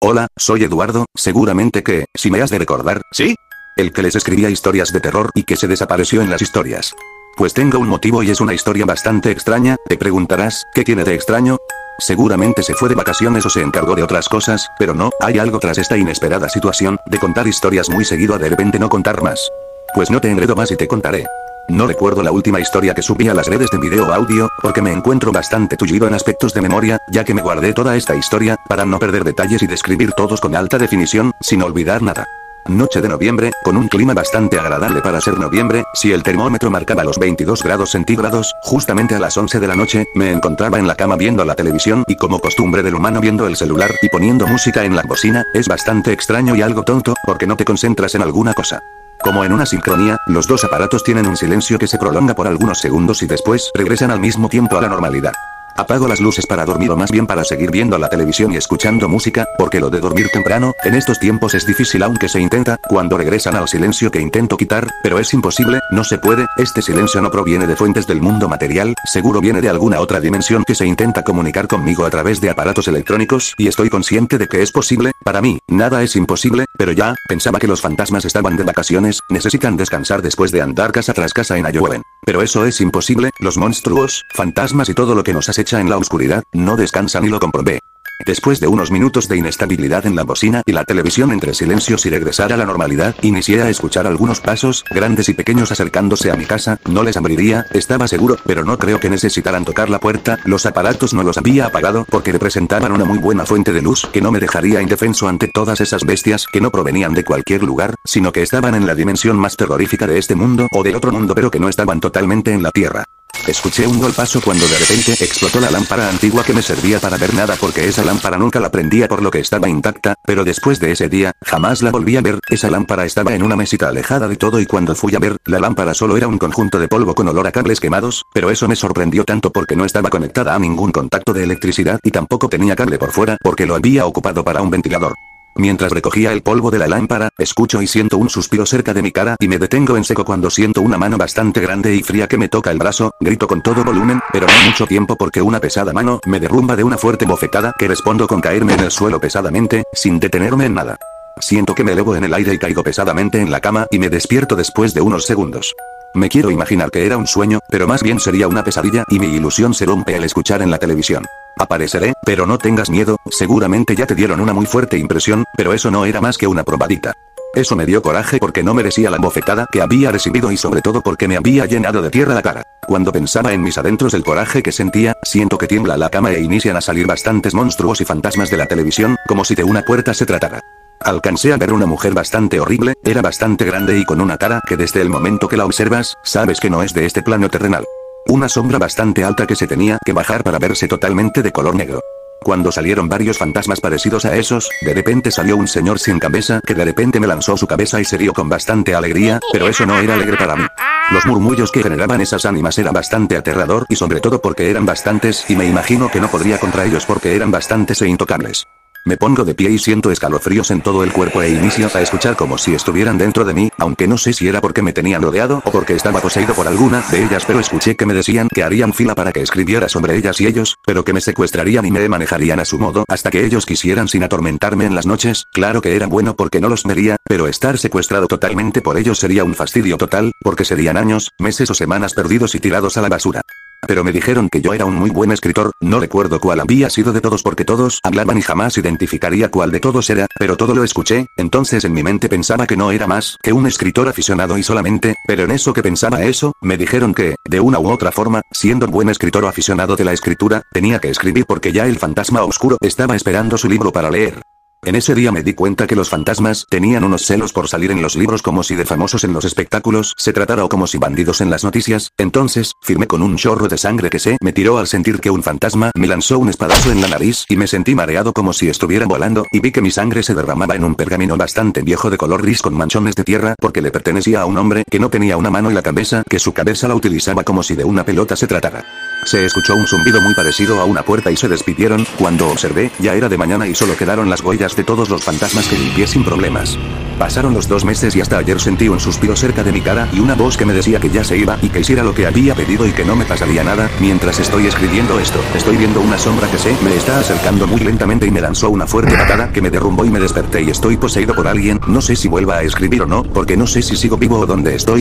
Hola, soy Eduardo, seguramente que, si me has de recordar, ¿sí? El que les escribía historias de terror y que se desapareció en las historias. Pues tengo un motivo y es una historia bastante extraña, te preguntarás, ¿qué tiene de extraño? Seguramente se fue de vacaciones o se encargó de otras cosas, pero no, hay algo tras esta inesperada situación, de contar historias muy seguido a de repente no contar más. Pues no te enredo más y te contaré. No recuerdo la última historia que subí a las redes de video audio, porque me encuentro bastante tullido en aspectos de memoria, ya que me guardé toda esta historia, para no perder detalles y describir todos con alta definición, sin olvidar nada. Noche de noviembre, con un clima bastante agradable para ser noviembre, si el termómetro marcaba los 22 grados centígrados, justamente a las 11 de la noche, me encontraba en la cama viendo la televisión y como costumbre del humano viendo el celular y poniendo música en la bocina, es bastante extraño y algo tonto, porque no te concentras en alguna cosa. Como en una sincronía, los dos aparatos tienen un silencio que se prolonga por algunos segundos y después regresan al mismo tiempo a la normalidad. Apago las luces para dormir o más bien para seguir viendo la televisión y escuchando música, porque lo de dormir temprano, en estos tiempos es difícil aunque se intenta, cuando regresan al silencio que intento quitar, pero es imposible, no se puede, este silencio no proviene de fuentes del mundo material, seguro viene de alguna otra dimensión que se intenta comunicar conmigo a través de aparatos electrónicos, y estoy consciente de que es posible, para mí, nada es imposible, pero ya, pensaba que los fantasmas estaban de vacaciones, necesitan descansar después de andar casa tras casa en Ayowen. Pero eso es imposible, los monstruos, fantasmas y todo lo que nos has hecho en la oscuridad, no descansan y lo comprobé. Después de unos minutos de inestabilidad en la bocina y la televisión entre silencios y regresar a la normalidad, inicié a escuchar algunos pasos, grandes y pequeños acercándose a mi casa, no les abriría, estaba seguro, pero no creo que necesitaran tocar la puerta, los aparatos no los había apagado porque representaban una muy buena fuente de luz que no me dejaría indefenso ante todas esas bestias que no provenían de cualquier lugar, sino que estaban en la dimensión más terrorífica de este mundo o de otro mundo pero que no estaban totalmente en la Tierra. Escuché un golpazo cuando de repente explotó la lámpara antigua que me servía para ver nada porque esa lámpara nunca la prendía por lo que estaba intacta, pero después de ese día, jamás la volví a ver, esa lámpara estaba en una mesita alejada de todo y cuando fui a ver, la lámpara solo era un conjunto de polvo con olor a cables quemados, pero eso me sorprendió tanto porque no estaba conectada a ningún contacto de electricidad y tampoco tenía cable por fuera porque lo había ocupado para un ventilador. Mientras recogía el polvo de la lámpara, escucho y siento un suspiro cerca de mi cara y me detengo en seco cuando siento una mano bastante grande y fría que me toca el brazo, grito con todo volumen, pero no mucho tiempo porque una pesada mano me derrumba de una fuerte bofetada que respondo con caerme en el suelo pesadamente, sin detenerme en nada. Siento que me elevo en el aire y caigo pesadamente en la cama y me despierto después de unos segundos. Me quiero imaginar que era un sueño, pero más bien sería una pesadilla y mi ilusión se rompe al escuchar en la televisión. Apareceré, pero no tengas miedo, seguramente ya te dieron una muy fuerte impresión, pero eso no era más que una probadita. Eso me dio coraje porque no merecía la bofetada que había recibido y sobre todo porque me había llenado de tierra la cara. Cuando pensaba en mis adentros del coraje que sentía, siento que tiembla la cama e inician a salir bastantes monstruos y fantasmas de la televisión, como si de una puerta se tratara. Alcancé a ver una mujer bastante horrible, era bastante grande y con una cara que desde el momento que la observas, sabes que no es de este plano terrenal. Una sombra bastante alta que se tenía que bajar para verse totalmente de color negro. Cuando salieron varios fantasmas parecidos a esos, de repente salió un señor sin cabeza que de repente me lanzó su cabeza y se dio con bastante alegría, pero eso no era alegre para mí. Los murmullos que generaban esas ánimas era bastante aterrador y sobre todo porque eran bastantes y me imagino que no podría contra ellos porque eran bastantes e intocables. Me pongo de pie y siento escalofríos en todo el cuerpo e inicio a escuchar como si estuvieran dentro de mí, aunque no sé si era porque me tenían rodeado o porque estaba poseído por alguna de ellas, pero escuché que me decían que harían fila para que escribiera sobre ellas y ellos, pero que me secuestrarían y me manejarían a su modo hasta que ellos quisieran sin atormentarme en las noches, claro que era bueno porque no los vería, pero estar secuestrado totalmente por ellos sería un fastidio total, porque serían años, meses o semanas perdidos y tirados a la basura. Pero me dijeron que yo era un muy buen escritor, no recuerdo cuál había sido de todos porque todos hablaban y jamás identificaría cuál de todos era, pero todo lo escuché, entonces en mi mente pensaba que no era más que un escritor aficionado y solamente, pero en eso que pensaba eso, me dijeron que, de una u otra forma, siendo un buen escritor o aficionado de la escritura, tenía que escribir porque ya el fantasma oscuro estaba esperando su libro para leer. En ese día me di cuenta que los fantasmas tenían unos celos por salir en los libros como si de famosos en los espectáculos se tratara o como si bandidos en las noticias, entonces, firmé con un chorro de sangre que se me tiró al sentir que un fantasma me lanzó un espadazo en la nariz y me sentí mareado como si estuviera volando y vi que mi sangre se derramaba en un pergamino bastante viejo de color gris con manchones de tierra porque le pertenecía a un hombre que no tenía una mano y la cabeza que su cabeza la utilizaba como si de una pelota se tratara. Se escuchó un zumbido muy parecido a una puerta y se despidieron, cuando observé, ya era de mañana y solo quedaron las huellas de todos los fantasmas que limpié sin problemas. Pasaron los dos meses y hasta ayer sentí un suspiro cerca de mi cara y una voz que me decía que ya se iba y que hiciera lo que había pedido y que no me pasaría nada, mientras estoy escribiendo esto, estoy viendo una sombra que se me está acercando muy lentamente y me lanzó una fuerte patada que me derrumbó y me desperté y estoy poseído por alguien, no sé si vuelva a escribir o no, porque no sé si sigo vivo o dónde estoy,